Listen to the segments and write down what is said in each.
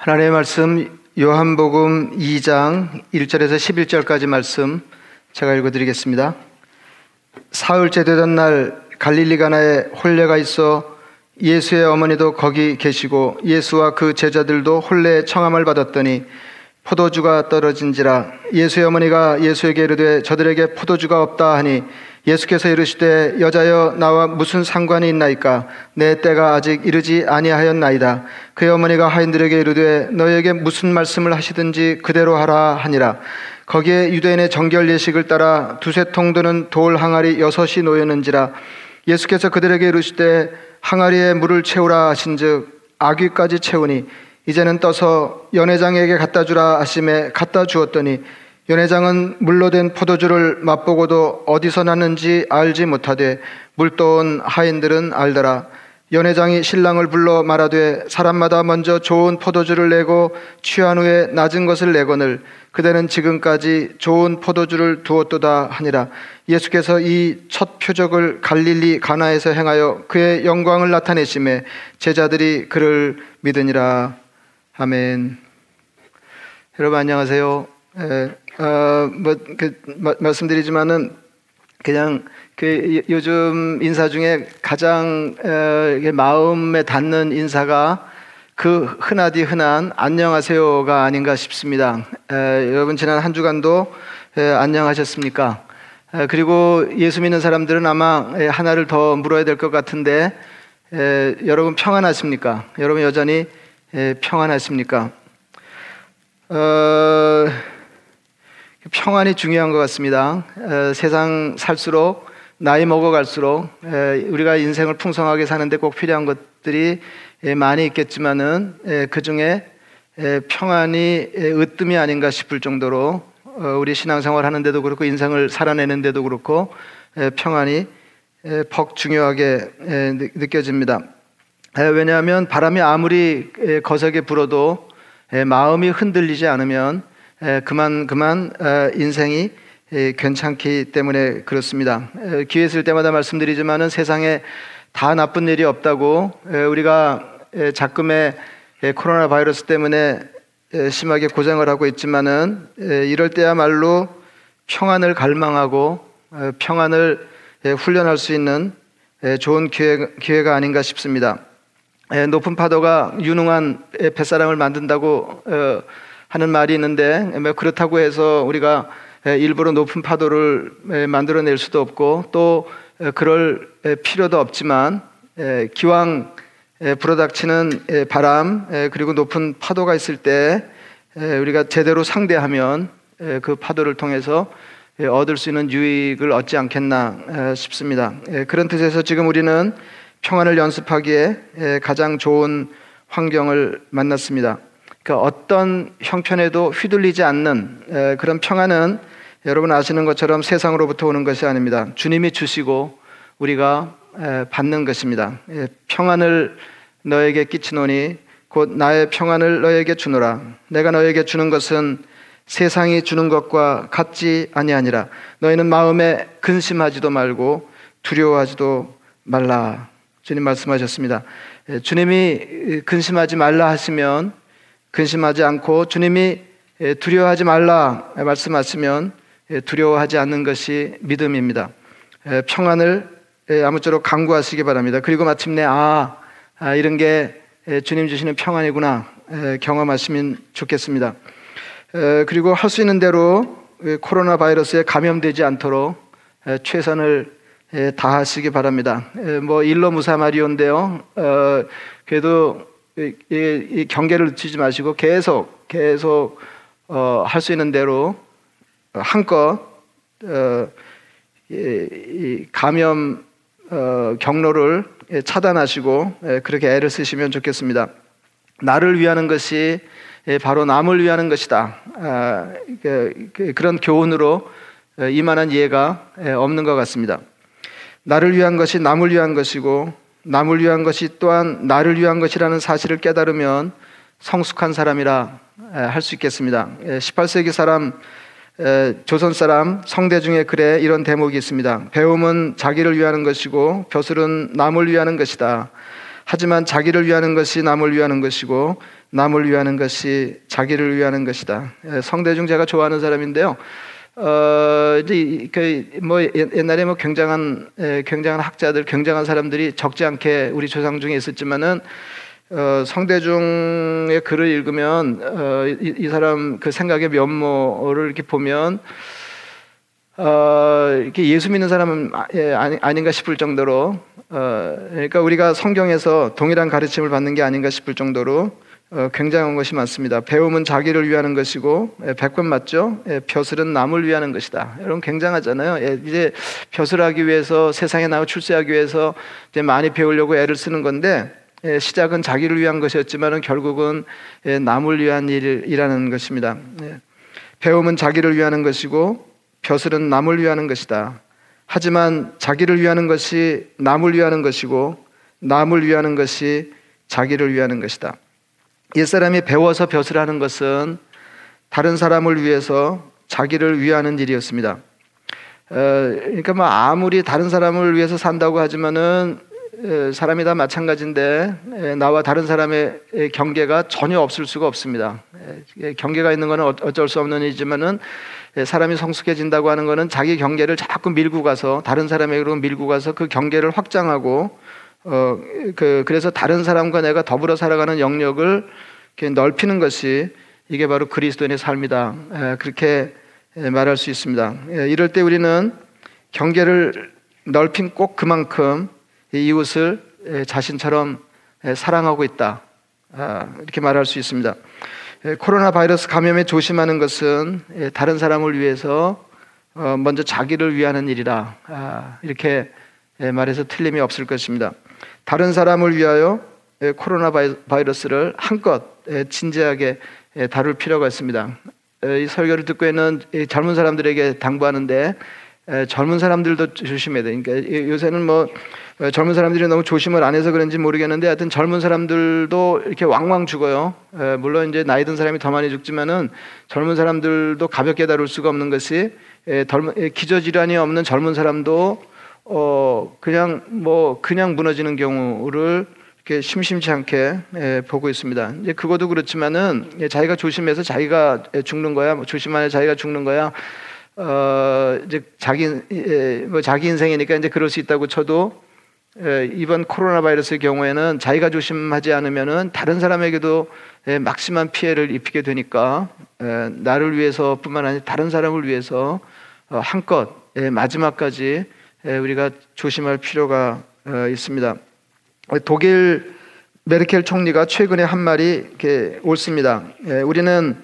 하나님의 말씀 요한복음 2장 1절에서 11절까지 말씀 제가 읽어 드리겠습니다. 사흘째 되던 날 갈릴리 가나에 혼례가 있어 예수의 어머니도 거기 계시고 예수와 그 제자들도 혼례 청함을 받았더니 포도주가 떨어진지라 예수의 어머니가 예수에게 이르되 저들에게 포도주가 없다 하니 예수께서 이르시되 여자여 나와 무슨 상관이 있나이까? 내 때가 아직 이르지 아니하였나이다. 그의 어머니가 하인들에게 이르되 너에게 무슨 말씀을 하시든지 그대로 하라 하니라. 거기에 유대인의 정결 예식을 따라 두세 통 드는 돌 항아리 여섯이 놓였는지라. 예수께서 그들에게 이르시되 항아리에 물을 채우라 하신즉 아귀까지 채우니 이제는 떠서 연회장에게 갖다 주라 하심에 갖다 주었더니 연회장은 물로 된 포도주를 맛보고도 어디서 났는지 알지 못하되 물떠온 하인들은 알더라. 연회장이 신랑을 불러 말하되 사람마다 먼저 좋은 포도주를 내고 취한 후에 낮은 것을 내거늘 그대는 지금까지 좋은 포도주를 두었도다 하니라. 예수께서 이 첫 표적을 갈릴리 가나에서 행하여 그의 영광을 나타내심에 제자들이 그를 믿으니라. 아멘. 여러분 안녕하세요. 에, 어, 뭐, 그, 마, 말씀드리지만은 그냥 그 요즘 인사 중에 가장 에, 마음에 닿는 인사가 그 흔하디 흔한 안녕하세요가 아닌가 싶습니다. 에, 여러분 지난 한 주간도 에, 안녕하셨습니까? 에, 그리고 예수 믿는 사람들은 아마 하나를 더 물어야 될 것 같은데 에, 여러분 평안하십니까? 여러분 여전히 에, 평안하십니까? 어, 평안이 중요한 것 같습니다. 에, 세상 살수록 나이 먹어갈수록 에, 우리가 인생을 풍성하게 사는데 꼭 필요한 것들이 에, 많이 있겠지만은 그 중에 평안이 으뜸이 아닌가 싶을 정도로 어, 우리 신앙생활 하는데도 그렇고 인생을 살아내는데도 그렇고 평안이 퍽 중요하게 느껴집니다. 왜냐하면 바람이 아무리 거세게 불어도 마음이 흔들리지 않으면 그만 그만 인생이 괜찮기 때문에 그렇습니다. 기회 있을 때마다 말씀드리지만은 세상에 다 나쁜 일이 없다고 우리가 자금의 코로나 바이러스 때문에 심하게 고생을 하고 있지만은 이럴 때야말로 평안을 갈망하고 평안을 훈련할 수 있는 좋은 기회, 가 아닌가 싶습니다. 높은 파도가 유능한 뱃사람을 만든다고 하는 말이 있는데 뭐 그렇다고 해서 우리가 일부러 높은 파도를 만들어낼 수도 없고 또 그럴 필요도 없지만 기왕 불어닥치는 바람 그리고 높은 파도가 있을 때 우리가 제대로 상대하면 그 파도를 통해서 얻을 수 있는 유익을 얻지 않겠나 싶습니다. 그런 뜻에서 지금 우리는 평안을 연습하기에 가장 좋은 환경을 만났습니다. 그러니까 어떤 형편에도 휘둘리지 않는 그런 평안은 여러분 아시는 것처럼 세상으로부터 오는 것이 아닙니다. 주님이 주시고 우리가 받는 것입니다. 평안을 너에게 끼치노니 곧 나의 평안을 너에게 주노라. 내가 너에게 주는 것은 세상이 주는 것과 같지 아니하니라. 너희는 마음에 근심하지도 말고 두려워하지도 말라. 주님 말씀하셨습니다. 주님이 근심하지 말라 하시면 근심하지 않고 주님이 두려워하지 말라 말씀하시면 두려워하지 않는 것이 믿음입니다. 평안을 아무쪼록 강구하시기 바랍니다. 그리고 마침내 아, 아 이런 게 주님 주시는 평안이구나 경험하시면 좋겠습니다. 그리고 할 수 있는 대로 코로나 바이러스에 감염되지 않도록 최선을 다하시기 바랍니다. 뭐 일러 무사마리온데요. 어, 그래도 이, 이, 경계를 늦추지 마시고 계속 계속 어, 할 수 있는 대로 한껏 어, 이, 감염 어, 경로를 차단하시고 그렇게 애를 쓰시면 좋겠습니다. 나를 위하는 것이 바로 남을 위하는 것이다. 아, 그, 그, 그런 교훈으로 이만한 이해가 없는 것 같습니다. 나를 위한 것이 남을 위한 것이고 남을 위한 것이 또한 나를 위한 것이라는 사실을 깨달으면 성숙한 사람이라 할 수 있겠습니다. 18세기 사람 조선 사람 성대 중에 글에 이런 대목이 있습니다. 배움은 자기를 위하는 것이고 벼슬은 남을 위하는 것이다. 하지만 자기를 위하는 것이 남을 위하는 것이고 남을 위하는 것이 자기를 위하는 것이다. 예, 성대중 제가 좋아하는 사람인데요. 어, 이제 그 뭐 옛날에 뭐 굉장한 에, 굉장한 학자들, 굉장한 사람들이 적지 않게 우리 조상 중에 있었지만은 어, 성대중의 글을 읽으면 어, 이, 이, 사람 그 생각의 면모를 이렇게 보면 어, 이렇게 예수 믿는 사람은 아, 예, 아닌가 싶을 정도로 어, 그러니까 우리가 성경에서 동일한 가르침을 받는 게 아닌가 싶을 정도로 어, 굉장한 것이 많습니다. 배움은 자기를 위하는 것이고 예, 백번 맞죠? 예, 벼슬은 남을 위하는 것이다. 여러분 굉장하잖아요. 예, 이제 벼슬하기 위해서 세상에 나와 출세하기 위해서 이제 많이 배우려고 애를 쓰는 건데 예, 시작은 자기를 위한 것이었지만 결국은 예, 남을 위한 일이라는 것입니다. 예, 배움은 자기를 위하는 것이고 벼슬은 남을 위하는 것이다. 하지만 자기를 위하는 것이 남을 위하는 것이고 남을 위하는 것이 자기를 위하는 것이다. 옛사람이 배워서 벼슬 하는 것은 다른 사람을 위해서 자기를 위하는 일이었습니다. 어, 그러니까 뭐 아무리 다른 사람을 위해서 산다고 하지만은 사람이 다 마찬가지인데 나와 다른 사람의 경계가 전혀 없을 수가 없습니다. 경계가 있는 것은 어쩔 수 없는 일이지만은 사람이 성숙해진다고 하는 것은 자기 경계를 자꾸 밀고 가서 다른 사람에게로 밀고 가서 그 경계를 확장하고 어, 그, 그래서 다른 사람과 내가 더불어 살아가는 영역을 넓히는 것이 이게 바로 그리스도인의 삶이다. 에, 그렇게 말할 수 있습니다. 에, 이럴 때 우리는 경계를 넓힌 꼭 그만큼 이웃을 에, 자신처럼 사랑하고 있다. 아, 이렇게 말할 수 있습니다. 코로나 바이러스 감염에 조심하는 것은 다른 사람을 위해서 어, 먼저 자기를 위하는 일이라 아, 이렇게 말해서 틀림이 없을 것입니다. 다른 사람을 위하여 코로나 바이러스를 한껏 진지하게 다룰 필요가 있습니다. 이 설교를 듣고 있는 젊은 사람들에게 당부하는데 젊은 사람들도 조심해야 돼. 그러니까 요새는 뭐 젊은 사람들이 너무 조심을 안 해서 그런지 모르겠는데 하여튼 젊은 사람들도 이렇게 왕왕 죽어요. 물론 이제 나이 든 사람이 더 많이 죽지만은 젊은 사람들도 가볍게 다룰 수가 없는 것이 기저질환이 없는 젊은 사람도 어 그냥 뭐 그냥 무너지는 경우를 이렇게 심심치 않게 예, 보고 있습니다. 이제 그것도 그렇지만은 예, 자기가 조심해서 자기가 죽는 거야, 뭐 조심 안에 자기가 죽는 거야. 어 이제 자기 예, 뭐 자기 인생이니까 이제 그럴 수 있다고 쳐도 예, 이번 코로나 바이러스의 경우에는 자기가 조심하지 않으면은 다른 사람에게도 예, 막심한 피해를 입히게 되니까 예, 나를 위해서뿐만 아니라 다른 사람을 위해서 어, 한껏 예, 마지막까지 예, 우리가 조심할 필요가 어, 있습니다. 독일 메르켈 총리가 최근에 한 말이 이렇게 옳습니다. 예, 우리는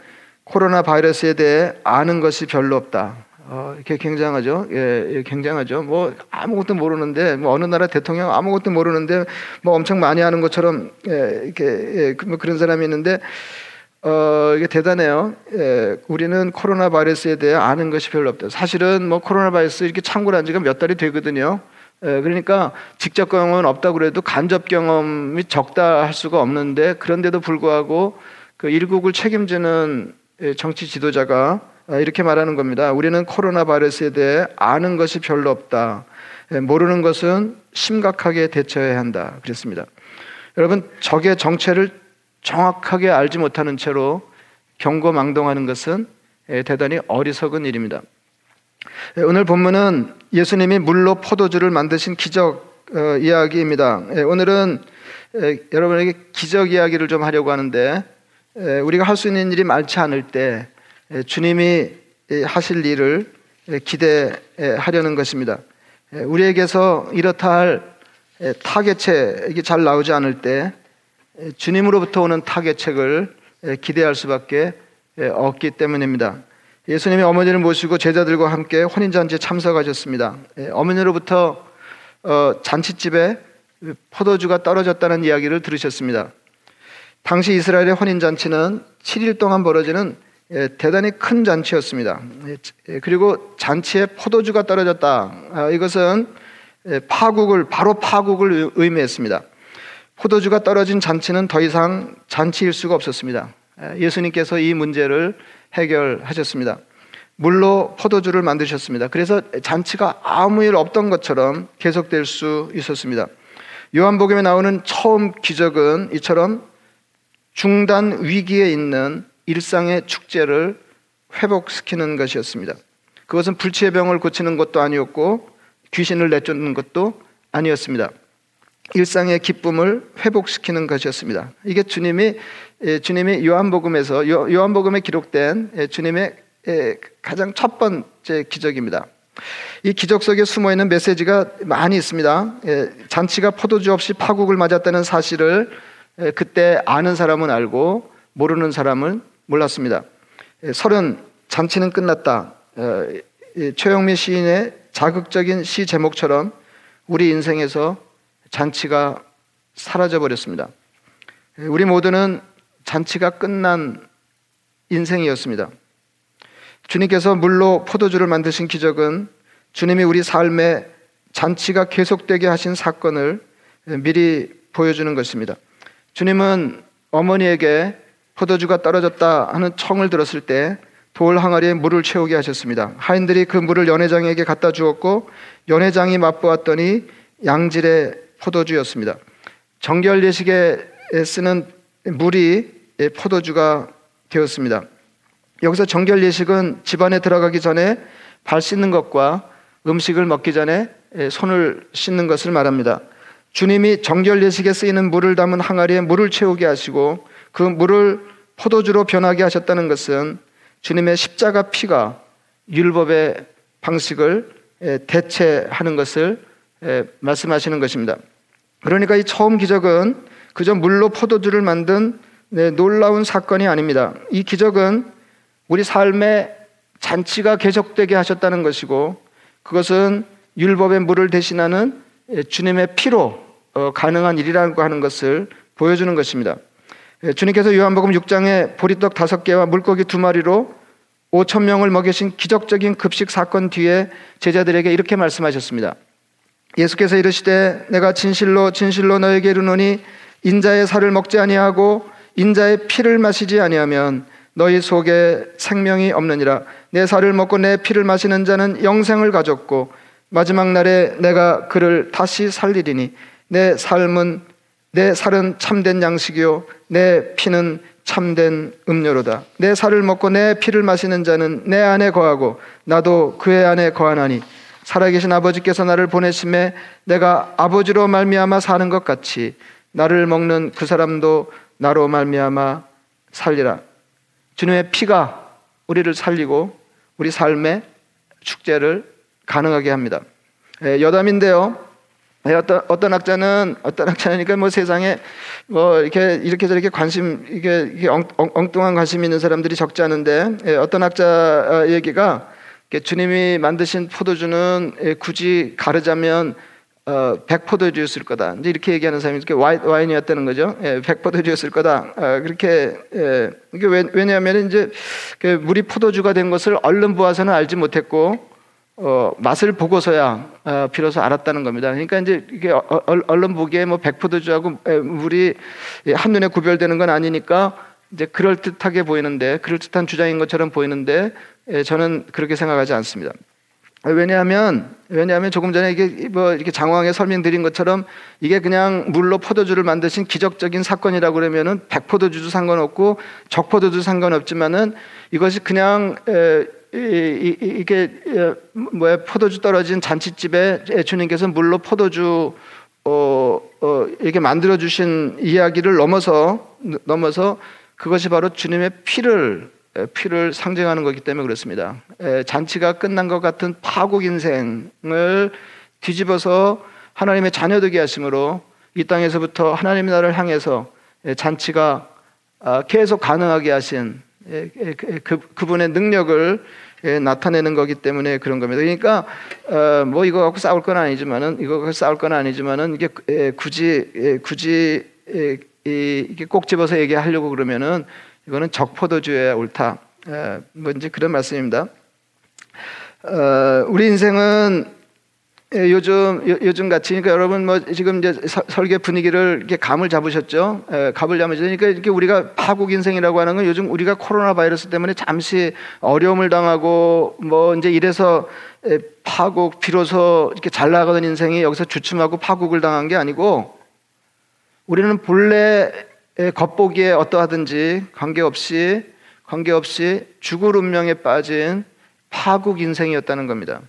코로나 바이러스에 대해 아는 것이 별로 없다. 어, 이렇게 굉장하죠. 예, 굉장하죠. 뭐 아무것도 모르는데 뭐 어느 나라 대통령 아무것도 모르는데 뭐 엄청 많이 하는 것처럼 예, 이렇게 예, 그뭐 그런 사람이 있는데 어, 이게 대단해요. 예, 우리는 코로나 바이러스에 대해 아는 것이 별로 없다. 사실은 뭐 코로나 바이러스 이렇게 참고를 한 지가 몇 달이 되거든요. 예, 그러니까 직접 경험은 없다고 그래도 간접 경험이 적다 할 수가 없는데 그런데도 불구하고 그 일국을 책임지는 예, 정치 지도자가 이렇게 말하는 겁니다. 우리는 코로나 바이러스에 대해 아는 것이 별로 없다. 예, 모르는 것은 심각하게 대처해야 한다. 그랬습니다. 여러분, 적의 정체를 정확하게 알지 못하는 채로 경고망동하는 것은 예, 대단히 어리석은 일입니다. 예, 오늘 본문은 예수님이 물로 포도주를 만드신 기적 어, 이야기입니다. 예, 오늘은 여러분에게 기적 이야기를 좀 하려고 하는데 우리가 할 수 있는 일이 많지 않을 때 주님이 하실 일을 기대하려는 것입니다. 우리에게서 이렇다 할 타개체 이게 잘 나오지 않을 때 주님으로부터 오는 타개책을 기대할 수밖에 없기 때문입니다. 예수님이 어머니를 모시고 제자들과 함께 혼인잔치에 참석하셨습니다. 어머니로부터 어, 잔치집에 포도주가 떨어졌다는 이야기를 들으셨습니다. 당시 이스라엘의 혼인잔치는 7일 동안 벌어지는 대단히 큰 잔치였습니다. 그리고 잔치에 포도주가 떨어졌다. 아, 이것은 파국을, 바로 파국을 의미했습니다. 포도주가 떨어진 잔치는 더 이상 잔치일 수가 없었습니다. 예수님께서 이 문제를 해결하셨습니다. 물로 포도주를 만드셨습니다. 그래서 잔치가 아무 일 없던 것처럼 계속될 수 있었습니다. 요한복음에 나오는 처음 기적은 이처럼 중단 위기에 있는 일상의 축제를 회복시키는 것이었습니다. 그것은 불치의 병을 고치는 것도 아니었고 귀신을 내쫓는 것도 아니었습니다. 일상의 기쁨을 회복시키는 것이었습니다. 이게 주님이 예, 주님이 요한복음에서 요한복음에 기록된 예, 주님의 예, 가장 첫 번째 기적입니다. 이 기적 속에 숨어 있는 메시지가 많이 있습니다. 잔치가 포도주 없이 파국을 맞았다는 사실을 그때 아는 사람은 알고 모르는 사람은 몰랐습니다. 설은 잔치는 끝났다. 어, 최영미 시인의 자극적인 시 제목처럼 우리 인생에서 잔치가 사라져 버렸습니다. 우리 모두는 잔치가 끝난 인생이었습니다. 주님께서 물로 포도주를 만드신 기적은 주님이 우리 삶에 잔치가 계속되게 하신 사건을 미리 보여주는 것입니다. 주님은 어머니에게 포도주가 떨어졌다 하는 청을 들었을 때 돌 항아리에 물을 채우게 하셨습니다. 하인들이 그 물을 연회장에게 갖다 주었고 연회장이 맛보았더니 양질의 포도주였습니다. 정결 예식에 쓰는 물이 포도주가 되었습니다. 여기서 정결 예식은 집안에 들어가기 전에 발 씻는 것과 음식을 먹기 전에 손을 씻는 것을 말합니다. 주님이 정결 예식에 쓰이는 물을 담은 항아리에 물을 채우게 하시고 그 물을 포도주로 변하게 하셨다는 것은 주님의 십자가 피가 율법의 방식을 대체하는 것을 말씀하시는 것입니다. 그러니까 이 처음 기적은 그저 물로 포도주를 만든 네, 놀라운 사건이 아닙니다. 이 기적은 우리 삶의 잔치가 계속되게 하셨다는 것이고 그것은 율법의 물을 대신하는 주님의 피로 어, 가능한 일이라고 하는 것을 보여주는 것입니다. 주님께서 요한복음 6장에 보리떡 다섯 개와 물고기 두 마리로 5천 명을 먹이신 기적적인 급식 사건 뒤에 제자들에게 이렇게 말씀하셨습니다. 예수께서 이르시되 내가 진실로 진실로 너에게 이르노니 인자의 살을 먹지 아니하고 인자의 피를 마시지 아니하면 너희 속에 생명이 없느니라. 내 살을 먹고 내 피를 마시는 자는 영생을 가졌고 마지막 날에 내가 그를 다시 살리리니 내 삶은 내 살은 참된 양식이요 내 피는 참된 음료로다. 내 살을 먹고 내 피를 마시는 자는 내 안에 거하고 나도 그의 안에 거하나니 살아계신 아버지께서 나를 보내심에 내가 아버지로 말미암아 사는 것 같이 나를 먹는 그 사람도 나로 말미암아 살리라. 주님의 피가 우리를 살리고 우리 삶의 축제를 가능하게 합니다. 예, 여담인데요. 예, 어떤 어떤 학자는 어떤 학자니까 뭐 세상에 뭐 이렇게 이렇게 저렇게 관심 이게, 엉뚱한 관심 있는 사람들이 적지 않은데 예, 어떤 학자 얘기가 주님이 만드신 포도주는 예, 굳이 가르자면 어, 백포도주였을 거다. 이렇게 얘기하는 사람이 이렇게 와인, 이었다는 거죠. 예, 백포도주였을 거다. 어, 그렇게 예, 왜, 왜냐하면 이제 그 물이 포도주가 된 것을 얼른 보아서는 알지 못했고 어, 맛을 보고서야 어, 비로소 알았다는 겁니다. 그러니까 이제 이게 어, 얼른 보기에 뭐 백포도주하고 물이 한눈에 구별되는 건 아니니까 이제 그럴 듯하게 보이는데 그럴 듯한 주장인 것처럼 보이는데 예, 저는 그렇게 생각하지 않습니다. 왜냐하면 왜냐하면 조금 전에 이게 뭐 이렇게 장황하게 설명드린 것처럼 이게 그냥 물로 포도주를 만드신 기적적인 사건이라고 그러면은 백포도주도 상관없고 적포도주도 상관없지만은 이것이 그냥 에, 이, 이, 이게 뭐야 포도주 떨어진 잔치집에 주님께서 물로 포도주 어, 어, 이렇게 만들어 주신 이야기를 넘어서 넘어서 그것이 바로 주님의 피를 피를 상징하는 것이기 때문에 그렇습니다. 잔치가 끝난 것 같은 파국 인생을 뒤집어서 하나님의 자녀 되게 하심으로 이 땅에서부터 하나님의 나라를 향해서 잔치가 아, 계속 가능하게 하신 그, 그, 그분의 능력을 나타내는 거기 때문에 그런 겁니다. 그러니까 어, 뭐 이거 갖고 싸울 건 아니지만은 이거 갖고 싸울 건 아니지만은 이게 굳이 굳이 이게 꼭 집어서 얘기하려고 그러면은 이거는 적포도주여야 옳다. 에, 뭐 이제 그런 말씀입니다. 어, 우리 인생은 요즘 요 즘 같이 그러니까 여러분 뭐 지금 이제 설계 분위기를 이렇게 감을 잡으셨죠? 에, 감을 잡으시니까 이렇게 우리가 파국 인생이라고 하는 건 요즘 우리가 코로나 바이러스 때문에 잠시 어려움을 당하고 뭐 이제 이래서 파국 비로소 이렇게 잘 나가던 인생이 여기서 주춤하고 파국을 당한 게 아니고 우리는 본래 겉보기에 어떠하든지 관계없이 관계없이 죽을 운명에 빠진 파국 인생이었다는 겁니다.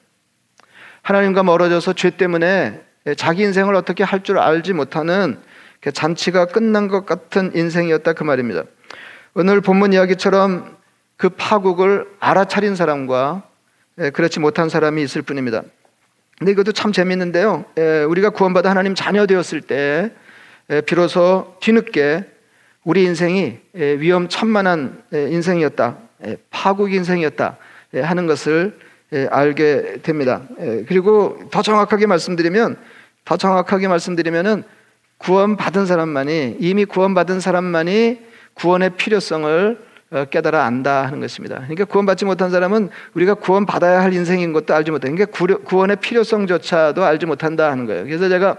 하나님과 멀어져서 죄 때문에 자기 인생을 어떻게 할 줄 알지 못하는 잔치가 끝난 것 같은 인생이었다 그 말입니다. 오늘 본문 이야기처럼 그 파국을 알아차린 사람과 그렇지 못한 사람이 있을 뿐입니다. 근데 이것도 참 재밌는데요. 우리가 구원받아 하나님 자녀 되었을 때 비로소 뒤늦게 우리 인생이 위험천만한 인생이었다. 파국 인생이었다. 하는 것을 알게 됩니다. 그리고 더 정확하게 말씀드리면 더 정확하게 말씀드리면은 구원받은 사람만이 이미 구원받은 사람만이 구원의 필요성을 어, 깨달아 안다 하는 것입니다. 그러니까 구원받지 못한 사람은 우리가 구원받아야 할 인생인 것도 알지 못해. 그러니까 구원의 필요성조차도 알지 못한다 하는 거예요. 그래서 제가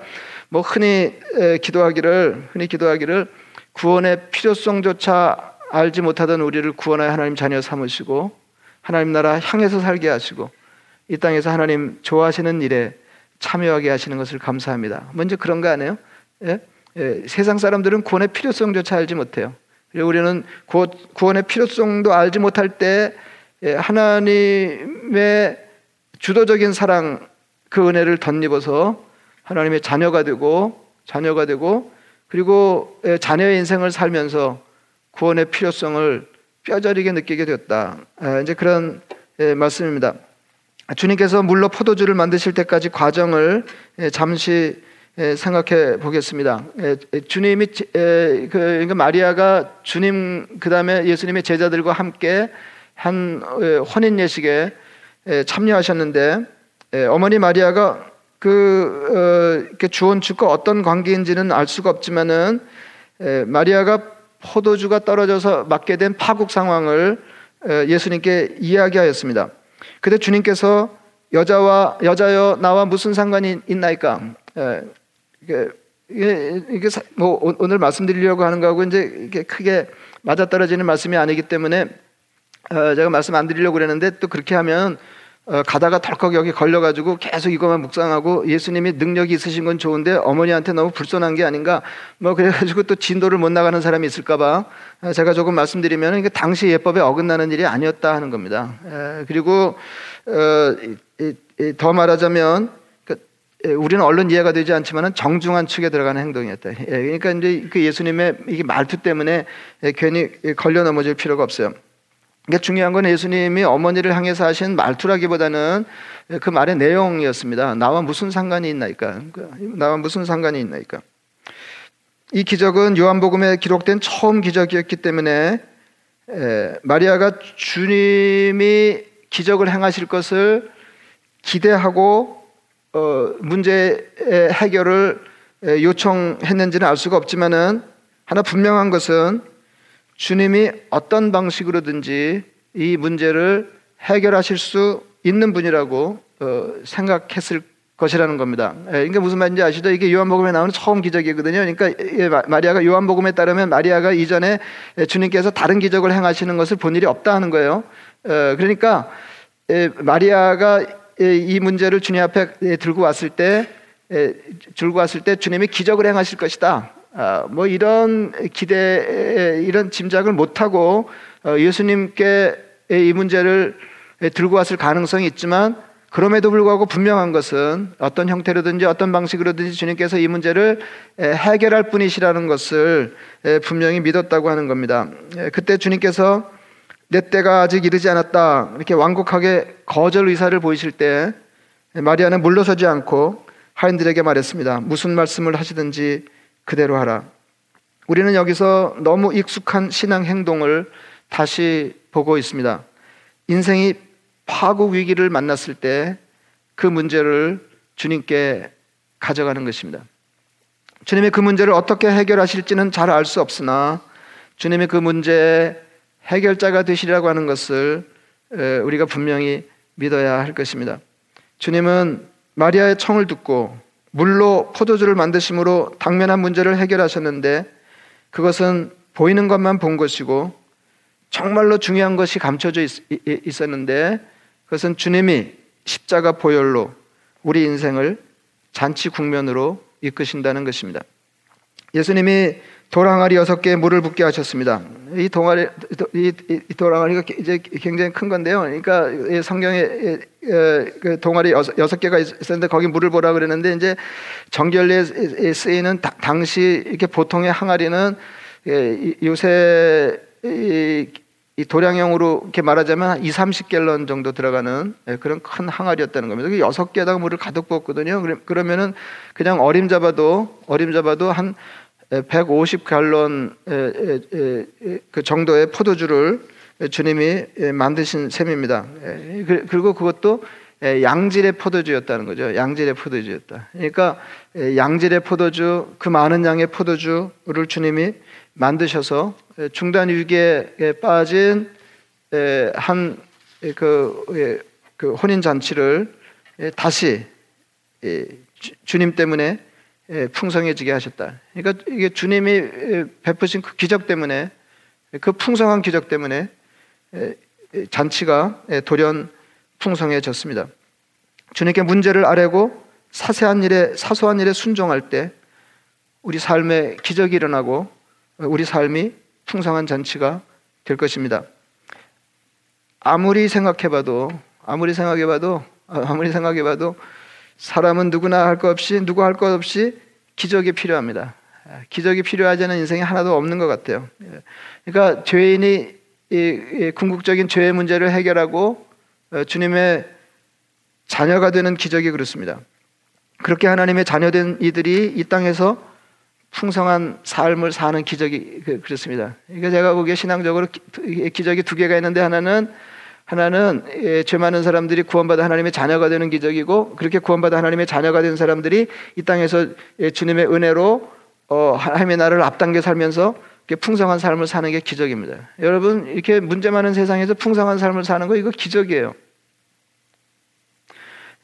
뭐 흔히 기도하기를 흔히 기도하기를 구원의 필요성조차 알지 못하던 우리를 구원하여 하나님 자녀 삼으시고 하나님 나라 향해서 살게 하시고 이 땅에서 하나님 좋아하시는 일에 참여하게 하시는 것을 감사합니다. 먼저 그런 거 아니에요? 예? 예, 세상 사람들은 구원의 필요성조차 알지 못해요. 그리고 우리는 구원의 필요성도 알지 못할 때 예, 하나님의 주도적인 사랑 그 은혜를 덧입어서 하나님의 자녀가 되고 자녀가 되고 그리고 예, 자녀의 인생을 살면서 구원의 필요성을 뼈저리게 느끼게 되었다. 아, 이제 그런 예, 말씀입니다. 주님께서 물로 포도주를 만드실 때까지 과정을 잠시 생각해 보겠습니다. 주님이 그 그러니까 마리아가 주님 그 다음에 예수님의 제자들과 함께 한 혼인 예식에 참여하셨는데 어머니 마리아가 그 어, 주원 축과 어떤 관계인지는 알 수가 없지만은 마리아가 포도주가 떨어져서 맞게 된 파국 상황을 예수님께 이야기하였습니다. 그때 주님께서 여자와 여자여 나와 무슨 상관이 있나이까? 이게, 이게, 뭐 오늘 말씀드리려고 하는 거하고 이제 이게 크게 맞아떨어지는 말씀이 아니기 때문에 어, 제가 말씀 안 드리려고 그랬는데 또 그렇게 하면 어, 가다가 덜컥 여기 걸려가지고 계속 이것만 묵상하고 예수님이 능력이 있으신 건 좋은데 어머니한테 너무 불손한 게 아닌가 뭐 그래가지고 또 진도를 못 나가는 사람이 있을까봐 어, 제가 조금 말씀드리면 이게 당시 예법에 어긋나는 일이 아니었다 하는 겁니다. 에, 그리고 어, 더 말하자면 우리는 얼른 이해가 되지 않지만 정중한 축에 들어가는 행동이었다. 예, 그러니까 이제 그 예수님의 이 말투 때문에 괜히 걸려 넘어질 필요가 없어요. 그러니까 중요한 건 예수님이 어머니를 향해서 하신 말투라기보다는 그 말의 내용이었습니다. 나와 무슨 상관이 있나이까? 나와 무슨 상관이 있나이까? 이 기적은 요한복음에 기록된 처음 기적이었기 때문에 마리아가 주님이 기적을 행하실 것을 기대하고 어, 문제 해결을 요청했는지는 알 수가 없지만은 하나 분명한 것은 주님이 어떤 방식으로든지 이 문제를 해결하실 수 있는 분이라고 어, 생각했을 것이라는 겁니다. 예, 이게 무슨 말인지 아시죠? 이게 요한복음에 나오는 처음 기적이거든요. 그러니까 마리아가 요한복음에 따르면 마리아가 이전에 주님께서 다른 기적을 행하시는 것을 본 일이 없다 하는 거예요. 어, 그러니까 마리아가 이 문제를 주님 앞에 들고 왔을 때 들고 왔을 때 주님이 기적을 행하실 것이다. 아, 뭐 이런 기대 이런 짐작을 못 하고 어, 예수님께 이 문제를 들고 왔을 가능성이 있지만 그럼에도 불구하고 분명한 것은 어떤 형태로든지 어떤 방식으로든지 주님께서 이 문제를 해결할 분이시라는 것을 분명히 믿었다고 하는 겁니다. 그때 주님께서 내 때가 아직 이르지 않았다. 이렇게 완곡하게 거절 의사를 보이실 때 마리아는 물러서지 않고 하인들에게 말했습니다. 무슨 말씀을 하시든지 그대로 하라. 우리는 여기서 너무 익숙한 신앙 행동을 다시 보고 있습니다. 인생이 파국 위기를 만났을 때 그 문제를 주님께 가져가는 것입니다. 주님이 그 문제를 어떻게 해결하실지는 잘 알 수 없으나 주님이 그 문제에 해결자가 되시리라고 하는 것을 우리가 분명히 믿어야 할 것입니다. 주님은 마리아의 청을 듣고 물로 포도주를 만드심으로 당면한 문제를 해결하셨는데 그것은 보이는 것만 본 것이고 정말로 중요한 것이 감춰져 있, 었는데 그것은 주님이 십자가 보혈로 우리 인생을 잔치 국면으로 이끄신다는 것입니다. 예수님이 돌항아리 여섯 개에 물을 붓게 하셨습니다. 이 동아리 이, 이, 이 돌항아리가 이제 굉장히 큰 건데요. 그러니까 성경에 그 동아리 여섯, 개가 있었는데 거기 물을 보라 그랬는데 이제 정결례에 쓰이는 다, 당시 이렇게 보통의 항아리는 요새 이, 이 도량형으로 이렇게 말하자면 한 2, 30갤런 정도 들어가는 그런 큰 항아리였다는 겁니다. 여섯 개에다가 물을 가득 부었거든요. 그러면은 그냥 어림 잡아도 어림 잡아도 한 150갈론 그 정도의 포도주를 주님이 만드신 셈입니다. 그, 그리고 그것도 양질의 포도주였다는 거죠. 양질의 포도주였다. 그러니까 양질의 포도주, 그 많은 양의 포도주를 주님이 만드셔서 중단 위기에 빠진 한그 그 혼인 잔치를 다시 주님 때문에 예, 풍성해지게 하셨다. 그러니까 이게 주님이 예, 베푸신 그 기적 때문에 그 풍성한 기적 때문에 예, 잔치가 돌연 풍성해졌습니다. 주님께 문제를 아뢰고 사세한 일에 사소한 일에 순종할 때 우리 삶에 기적이 일어나고 우리 삶이 풍성한 잔치가 될 것입니다. 아무리 생각해봐도 아무리 생각해봐도 아무리 생각해봐도 사람은 누구나 할 것 없이 누구 할 것 없이 기적이 필요합니다. 기적이 필요하지 않은 인생이 하나도 없는 것 같아요. 그러니까 죄인이 궁극적인 죄의 문제를 해결하고 어, 주님의 자녀가 되는 기적이 그렇습니다. 그렇게 하나님의 자녀된 이들이 이 땅에서 풍성한 삶을 사는 기적이 그, 그렇습니다. 그러니까 제가 보기에 신앙적으로 기적이 두 개가 있는데 하나는 하나는 예, 죄 많은 사람들이 구원받아 하나님의 자녀가 되는 기적이고 그렇게 구원받아 하나님의 자녀가 된 사람들이 이 땅에서 예, 주님의 은혜로 어, 하나님의 나라를 앞당겨 살면서 풍성한 삶을 사는 게 기적입니다. 여러분 이렇게 문제 많은 세상에서 풍성한 삶을 사는 거 이거 기적이에요.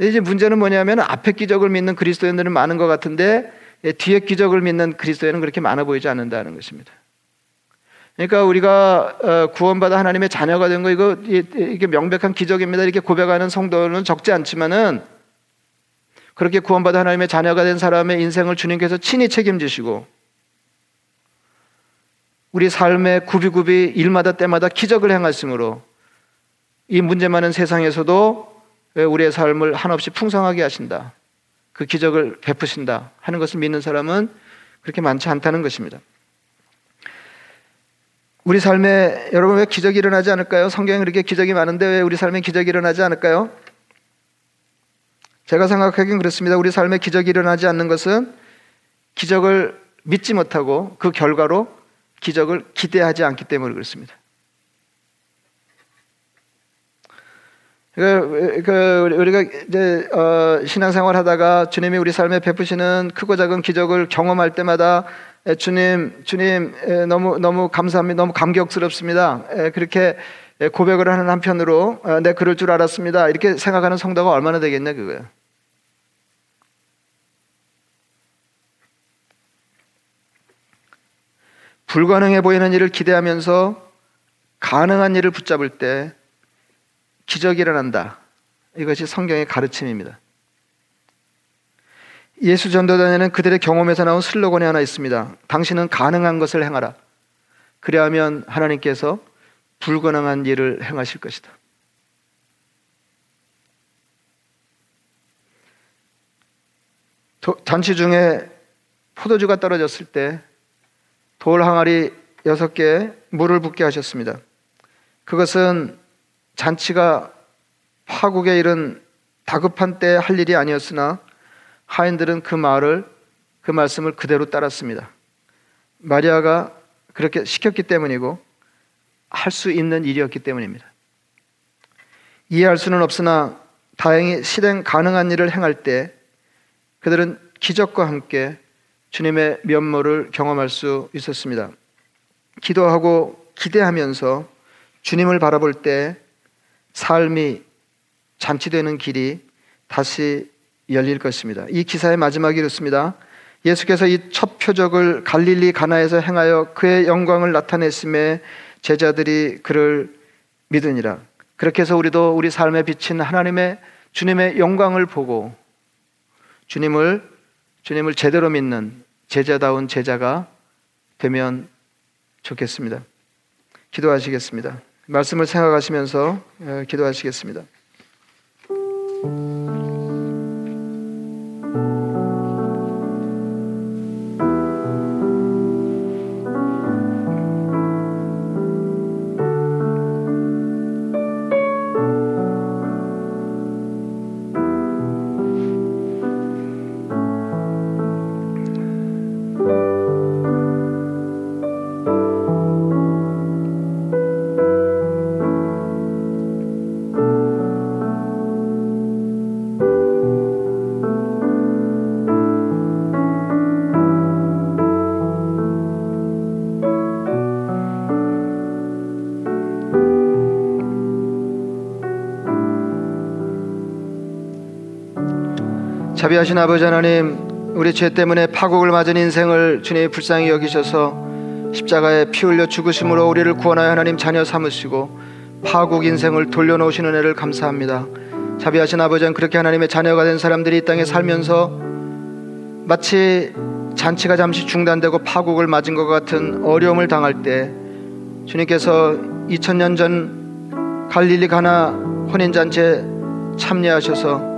이제 문제는 뭐냐면 앞에 기적을 믿는 그리스도인들은 많은 것 같은데 예, 뒤에 기적을 믿는 그리스도인은 그렇게 많아 보이지 않는다는 것입니다. 그러니까 우리가 어, 구원받아 하나님의 자녀가 된 거 이거 이게 명백한 기적입니다. 이렇게 고백하는 성도는 적지 않지만은 그렇게 구원받아 하나님의 자녀가 된 사람의 인생을 주님께서 친히 책임지시고 우리 삶의 구비구비 일마다 때마다 기적을 행하심으로 이 문제 많은 세상에서도 우리의 삶을 한없이 풍성하게 하신다. 그 기적을 베푸신다 하는 것을 믿는 사람은 그렇게 많지 않다는 것입니다. 우리 삶에 여러분 왜 기적이 일어나지 않을까요? 성경에 그렇게 기적이 많은데 왜 우리 삶에 기적이 일어나지 않을까요? 제가 생각하기엔 그렇습니다. 우리 삶에 기적이 일어나지 않는 것은 기적을 믿지 못하고 그 결과로 기적을 기대하지 않기 때문에 그렇습니다. 그, 그 우리가 이제 어, 신앙생활 하다가 주님이 우리 삶에 베푸시는 크고 작은 기적을 경험할 때마다 주님, 주님 너무 너무 감사합니다. 너무 감격스럽습니다. 그렇게 고백을 하는 한편으로 어, 내 그럴 줄 알았습니다. 이렇게 생각하는 성도가 얼마나 되겠냐 그거예요. 불가능해 보이는 일을 기대하면서 가능한 일을 붙잡을 때 기적이 일어난다. 이것이 성경의 가르침입니다. 예수 전도단에는 그들의 경험에서 나온 슬로건이 하나 있습니다. 당신은 가능한 것을 행하라. 그래야면 하나님께서 불가능한 일을 행하실 것이다. 잔치 중에 포도주가 떨어졌을 때 돌 항아리 여섯 개 물을 붓게 하셨습니다. 그것은 잔치가 파국에 이른 다급한 때 할 일이 아니었으나 하인들은 그 말을 그 말씀을 그대로 따랐습니다. 마리아가 그렇게 시켰기 때문이고 할 수 있는 일이었기 때문입니다. 이해할 수는 없으나 다행히 실행 가능한 일을 행할 때 그들은 기적과 함께 주님의 면모를 경험할 수 있었습니다. 기도하고 기대하면서 주님을 바라볼 때 삶이 잔치되는 길이 다시 열릴 것입니다. 이 기사의 마지막이 이렇습니다. 예수께서 이 첫 표적을 갈릴리 가나에서 행하여 그의 영광을 나타냈음에 제자들이 그를 믿으니라. 그렇게 해서 우리도 우리 삶에 비친 하나님의 주님의 영광을 보고 주님을 주님을 제대로 믿는 제자다운 제자가 되면 좋겠습니다. 기도하시겠습니다. 말씀을 생각하시면서 어, 기도하시겠습니다. 자비하신 아버지 하나님, 우리 죄 때문에 파국을 맞은 인생을 주님이 불쌍히 여기셔서 십자가에 피 흘려 죽으심으로 우리를 구원하여 하나님 자녀 삼으시고 파국 인생을 돌려놓으시는 은혜를 감사합니다. 자비하신 아버지는 그렇게 하나님의 자녀가 된 사람들이 이 땅에 살면서 마치 잔치가 잠시 중단되고 파국을 맞은 것 같은 어려움을 당할 때 주님께서 2000년 전 갈릴리 가나 혼인 잔치에 참여하셔서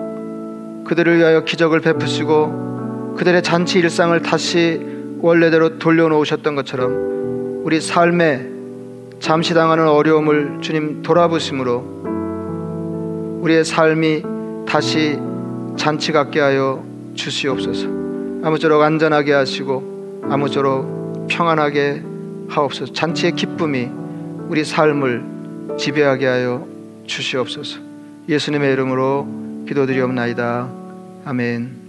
그들을 위하여 기적을 베푸시고 그들의 잔치 일상을 다시 원래대로 돌려놓으셨던 것처럼 우리 삶에 잠시 당하는 어려움을 주님 돌아보심으로 우리의 삶이 다시 잔치 같게 하여 주시옵소서. 아무쪼록 안전하게 하시고 아무쪼록 평안하게 하옵소서. 잔치의 기쁨이 우리 삶을 지배하게 하여 주시옵소서. 예수님의 이름으로 기도드리옵나이다. 아멘.